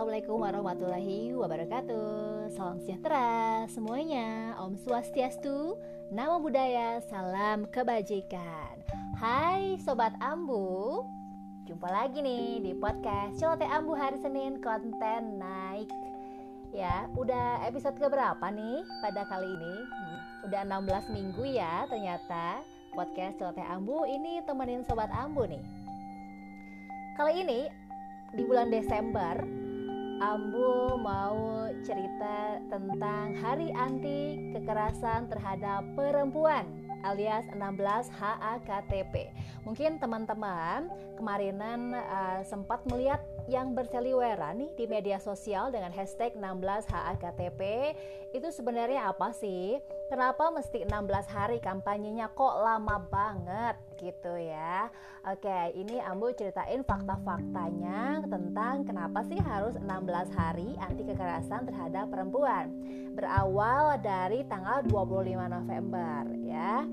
Assalamualaikum warahmatullahi wabarakatuh. Salam sejahtera semuanya. Om Swastiastu, Nama Budaya, Salam Kebajikan. Hai Sobat Ambu. Jumpa lagi nih di podcast Celoteh Ambu hari Senin konten naik. Ya, udah episode keberapa nih pada kali ini? Hmm, udah 16 minggu ya ternyata podcast Celoteh Ambu ini temenin Sobat Ambu nih. Kali ini di bulan Desember Ambu mau cerita tentang Hari Anti Kekerasan Terhadap Perempuan alias 16 HAKTP. Mungkin teman-teman kemarinan uh, sempat melihat yang berseliweran nih di media sosial dengan hashtag 16 HAKTP itu sebenarnya apa sih? Kenapa mesti 16 hari kampanyenya kok lama banget gitu ya? Oke, ini Ambu ceritain fakta-faktanya tentang kenapa sih harus 16 hari anti kekerasan terhadap perempuan. Berawal dari tanggal 25 November ya.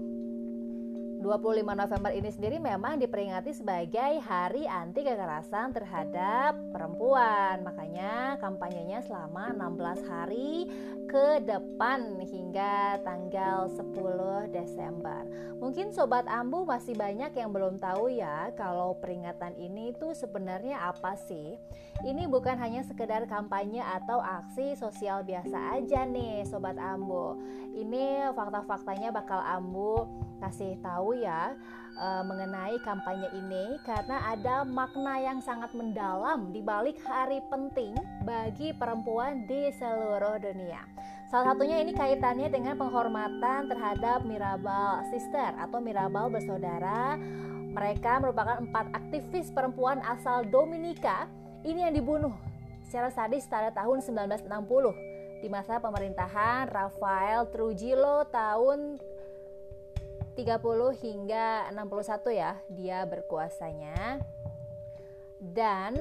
25 November ini sendiri memang diperingati sebagai Hari Anti Kekerasan Terhadap Perempuan. Makanya kampanyenya selama 16 hari ke depan hingga tanggal 10 Desember. Mungkin sobat Ambu masih banyak yang belum tahu ya kalau peringatan ini tuh sebenarnya apa sih? Ini bukan hanya sekedar kampanye atau aksi sosial biasa aja nih sobat Ambu. Ini fakta-faktanya bakal Ambu kasih tahu ya e, mengenai kampanye ini karena ada makna yang sangat mendalam di balik hari penting bagi perempuan di seluruh dunia. Salah satunya ini kaitannya dengan penghormatan terhadap Mirabal Sister atau Mirabal bersaudara. Mereka merupakan empat aktivis perempuan asal Dominika ini yang dibunuh secara sadis pada tahun 1960 di masa pemerintahan Rafael Trujillo tahun 30 hingga 61 ya dia berkuasanya. Dan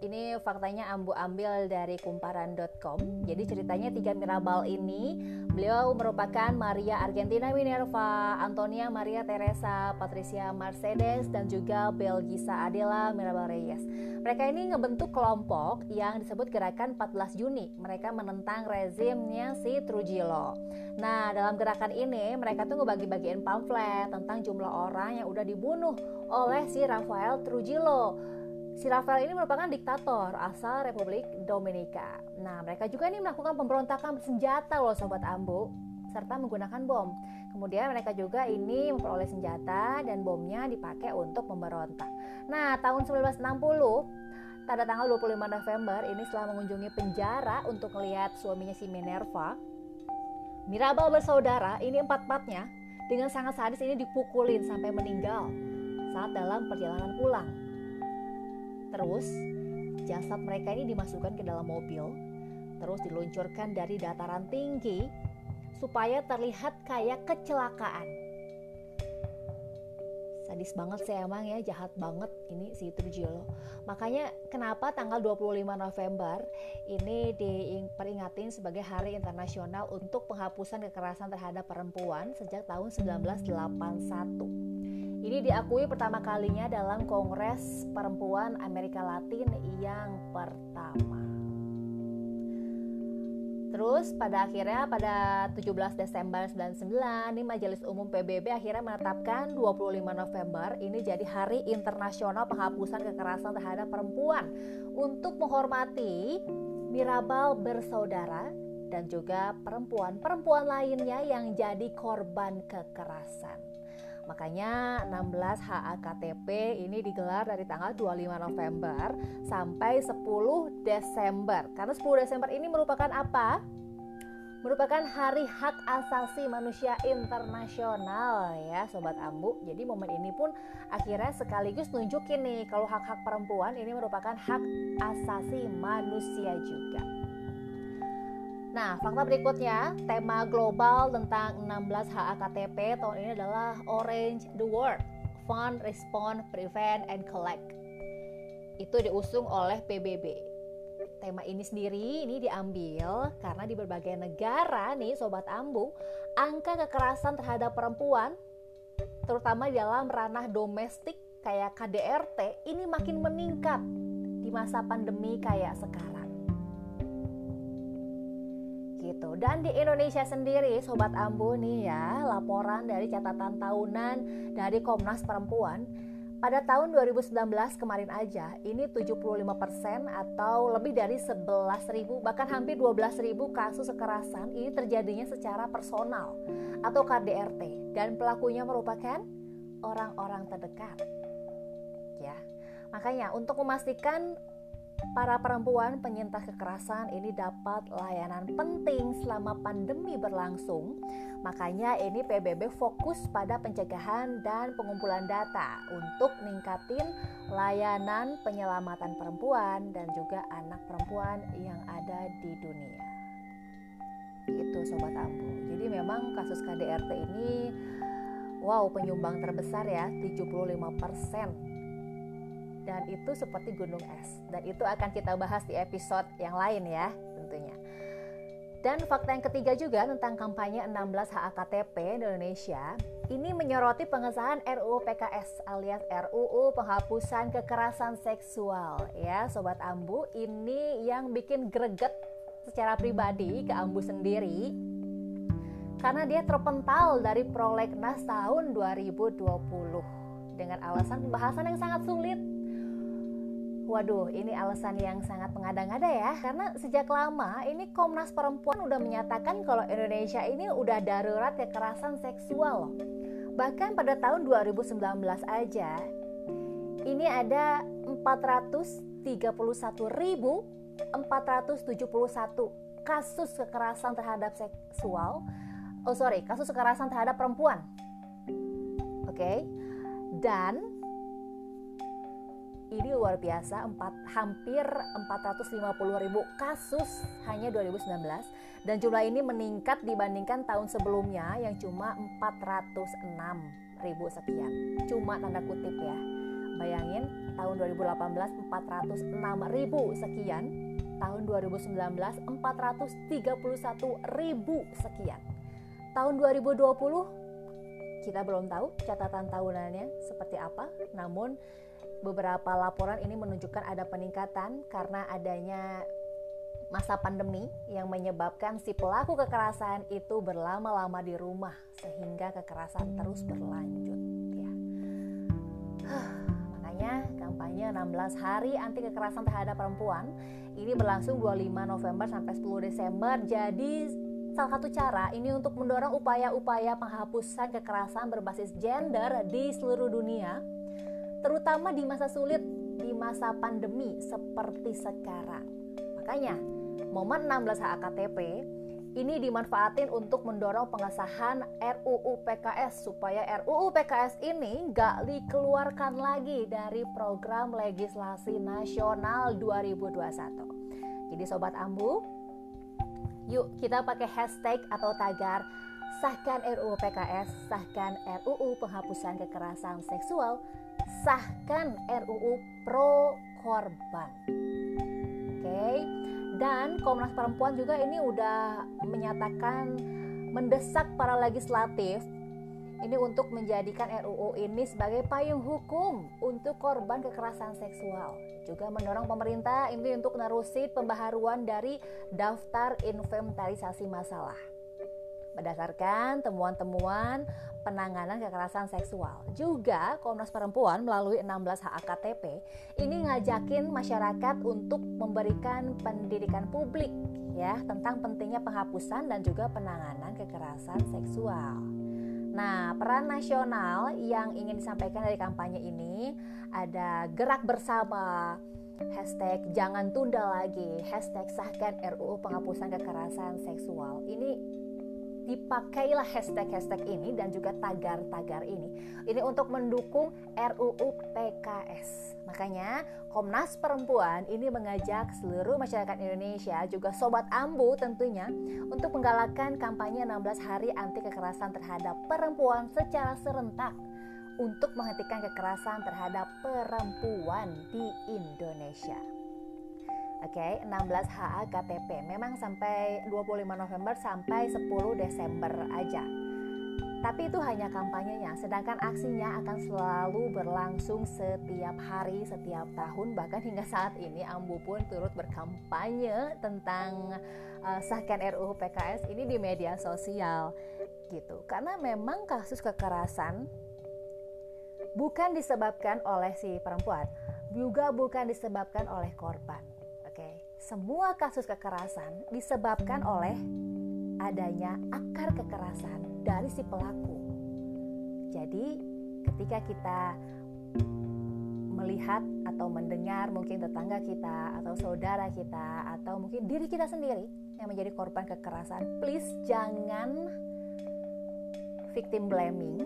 ini faktanya Ambu ambil dari kumparan.com. Jadi ceritanya tiga Mirabal ini beliau merupakan Maria Argentina Minerva, Antonia Maria Teresa, Patricia Mercedes dan juga Belgisa Adela Mirabal Reyes. Mereka ini ngebentuk kelompok yang disebut Gerakan 14 Juni. Mereka menentang rezimnya si Trujillo. Nah, dalam gerakan ini mereka tuh ngebagi-bagiin pamflet tentang jumlah orang yang udah dibunuh oleh si Rafael Trujillo Si Rafael ini merupakan diktator asal Republik Dominika. Nah, mereka juga ini melakukan pemberontakan bersenjata loh Sobat Ambu, serta menggunakan bom. Kemudian mereka juga ini memperoleh senjata dan bomnya dipakai untuk memberontak. Nah, tahun 1960, pada tanggal 25 November ini setelah mengunjungi penjara untuk melihat suaminya si Minerva, Mirabal bersaudara ini empat-empatnya dengan sangat sadis ini dipukulin sampai meninggal saat dalam perjalanan pulang. Terus, jasad mereka ini dimasukkan ke dalam mobil, terus diluncurkan dari dataran tinggi supaya terlihat kayak kecelakaan. Sadis banget sih emang ya, jahat banget ini si Trujillo. Makanya kenapa tanggal 25 November ini diperingatin sebagai Hari Internasional untuk Penghapusan Kekerasan Terhadap Perempuan sejak tahun 1981. Ini diakui pertama kalinya dalam Kongres Perempuan Amerika Latin yang pertama. Terus pada akhirnya pada 17 Desember 99 ini Majelis Umum PBB akhirnya menetapkan 25 November ini jadi Hari Internasional Penghapusan Kekerasan Terhadap Perempuan untuk menghormati Mirabal bersaudara dan juga perempuan-perempuan lainnya yang jadi korban kekerasan. Makanya 16 HAKTP ini digelar dari tanggal 25 November sampai 10 Desember. Karena 10 Desember ini merupakan apa? merupakan Hari Hak Asasi Manusia Internasional ya Sobat Ambu. Jadi momen ini pun akhirnya sekaligus nunjukin nih kalau hak-hak perempuan ini merupakan hak asasi manusia juga. Nah, fakta berikutnya, tema global tentang 16 HAKTP tahun ini adalah Orange the World, Fund, Respond, Prevent, and Collect. Itu diusung oleh PBB. Tema ini sendiri ini diambil karena di berbagai negara nih Sobat Ambu, angka kekerasan terhadap perempuan terutama dalam ranah domestik kayak KDRT ini makin meningkat di masa pandemi kayak sekarang. Gitu. Dan di Indonesia sendiri, sobat Ambu nih ya, laporan dari catatan tahunan dari Komnas Perempuan pada tahun 2019 kemarin aja, ini 75% atau lebih dari 11.000 bahkan hampir 12.000 kasus kekerasan ini terjadinya secara personal atau KDRT dan pelakunya merupakan orang-orang terdekat. Ya. Makanya untuk memastikan para perempuan penyintas kekerasan ini dapat layanan penting selama pandemi berlangsung. Makanya ini PBB fokus pada pencegahan dan pengumpulan data untuk ningkatin layanan penyelamatan perempuan dan juga anak perempuan yang ada di dunia. Itu sobat Ambu. Jadi memang kasus KDRT ini wow penyumbang terbesar ya 75% dan itu seperti gunung es. Dan itu akan kita bahas di episode yang lain ya tentunya. Dan fakta yang ketiga juga tentang kampanye 16 HAKTP Indonesia. Ini menyoroti pengesahan RUU PKS alias RUU penghapusan kekerasan seksual. Ya sobat Ambu ini yang bikin greget secara pribadi ke Ambu sendiri. Karena dia terpental dari prolegnas tahun 2020 dengan alasan pembahasan yang sangat sulit Waduh, ini alasan yang sangat mengada-ngada ya, karena sejak lama ini Komnas Perempuan udah menyatakan kalau Indonesia ini udah darurat kekerasan seksual. Bahkan pada tahun 2019 aja, ini ada 431.471 kasus kekerasan terhadap seksual. Oh sorry, kasus kekerasan terhadap perempuan. Oke, okay? dan ini luar biasa empat, hampir 450 ribu kasus hanya 2019 dan jumlah ini meningkat dibandingkan tahun sebelumnya yang cuma 406 ribu sekian. Cuma tanda kutip ya. Bayangin tahun 2018 406 ribu sekian. Tahun 2019 431 ribu sekian. Tahun 2020 kita belum tahu catatan tahunannya seperti apa. Namun beberapa laporan ini menunjukkan ada peningkatan karena adanya masa pandemi yang menyebabkan si pelaku kekerasan itu berlama-lama di rumah sehingga kekerasan terus berlanjut ya. makanya kampanye 16 hari anti kekerasan terhadap perempuan ini berlangsung 25 November sampai 10 Desember jadi salah satu cara ini untuk mendorong upaya-upaya penghapusan kekerasan berbasis gender di seluruh dunia terutama di masa sulit, di masa pandemi seperti sekarang. Makanya, momen 16 HAKTP ini dimanfaatin untuk mendorong pengesahan RUU PKS supaya RUU PKS ini gak dikeluarkan lagi dari program legislasi nasional 2021. Jadi sobat Ambu, yuk kita pakai hashtag atau tagar sahkan RUU PKS, sahkan RUU penghapusan kekerasan seksual sahkan RUU pro korban. Oke. Dan Komnas Perempuan juga ini udah menyatakan mendesak para legislatif ini untuk menjadikan RUU ini sebagai payung hukum untuk korban kekerasan seksual. Juga mendorong pemerintah ini untuk nerusin pembaharuan dari daftar inventarisasi masalah. Berdasarkan temuan-temuan penanganan kekerasan seksual. Juga Komnas Perempuan melalui 16 HAKTP ini ngajakin masyarakat untuk memberikan pendidikan publik ya tentang pentingnya penghapusan dan juga penanganan kekerasan seksual. Nah, peran nasional yang ingin disampaikan dari kampanye ini ada gerak bersama, hashtag jangan tunda lagi, hashtag sahkan RUU penghapusan kekerasan seksual. Ini dipakailah hashtag-hashtag ini dan juga tagar-tagar ini. Ini untuk mendukung RUU PKS. Makanya Komnas Perempuan ini mengajak seluruh masyarakat Indonesia juga sobat Ambu tentunya untuk menggalakkan kampanye 16 hari anti kekerasan terhadap perempuan secara serentak untuk menghentikan kekerasan terhadap perempuan di Indonesia. Oke, okay, 16 HA KTP. Memang sampai 25 November sampai 10 Desember aja. Tapi itu hanya kampanyenya, sedangkan aksinya akan selalu berlangsung setiap hari, setiap tahun, bahkan hingga saat ini Ambu pun turut berkampanye tentang uh, sahkan RUU PKS ini di media sosial gitu. Karena memang kasus kekerasan bukan disebabkan oleh si perempuan, juga bukan disebabkan oleh korban. Semua kasus kekerasan disebabkan oleh adanya akar kekerasan dari si pelaku. Jadi, ketika kita melihat atau mendengar mungkin tetangga kita atau saudara kita atau mungkin diri kita sendiri yang menjadi korban kekerasan, please jangan victim blaming,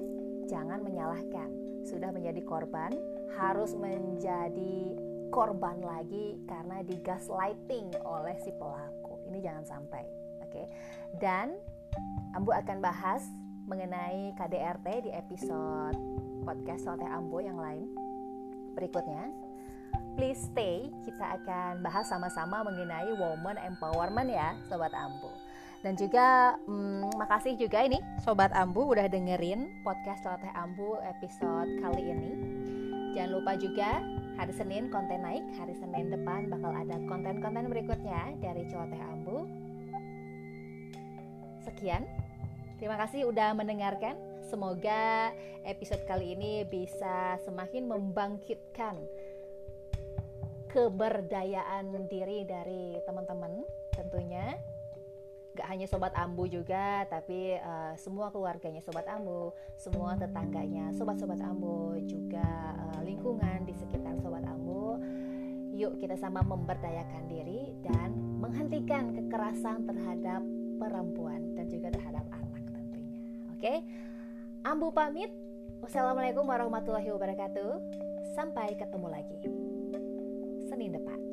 jangan menyalahkan. Sudah menjadi korban, harus menjadi korban lagi karena digaslighting oleh si pelaku. Ini jangan sampai. Oke. Dan Ambu akan bahas mengenai KDRT di episode podcast Sote Ambo yang lain berikutnya. Please stay, kita akan bahas sama-sama mengenai woman empowerment ya, Sobat Ambu. Dan juga hmm, makasih juga ini Sobat Ambu udah dengerin podcast Sote Ambu episode kali ini. Jangan lupa juga hari Senin konten naik, hari Senin depan bakal ada konten-konten berikutnya dari Celoteh Ambu Sekian, terima kasih udah mendengarkan. Semoga episode kali ini bisa semakin membangkitkan keberdayaan diri dari teman-teman tentunya gak hanya sobat ambu juga tapi uh, semua keluarganya sobat ambu semua tetangganya sobat-sobat ambu juga uh, lingkungan di sekitar sobat ambu yuk kita sama memberdayakan diri dan menghentikan kekerasan terhadap perempuan dan juga terhadap anak tentunya. Oke, Ambu pamit. Wassalamualaikum warahmatullahi wabarakatuh. Sampai ketemu lagi Senin depan.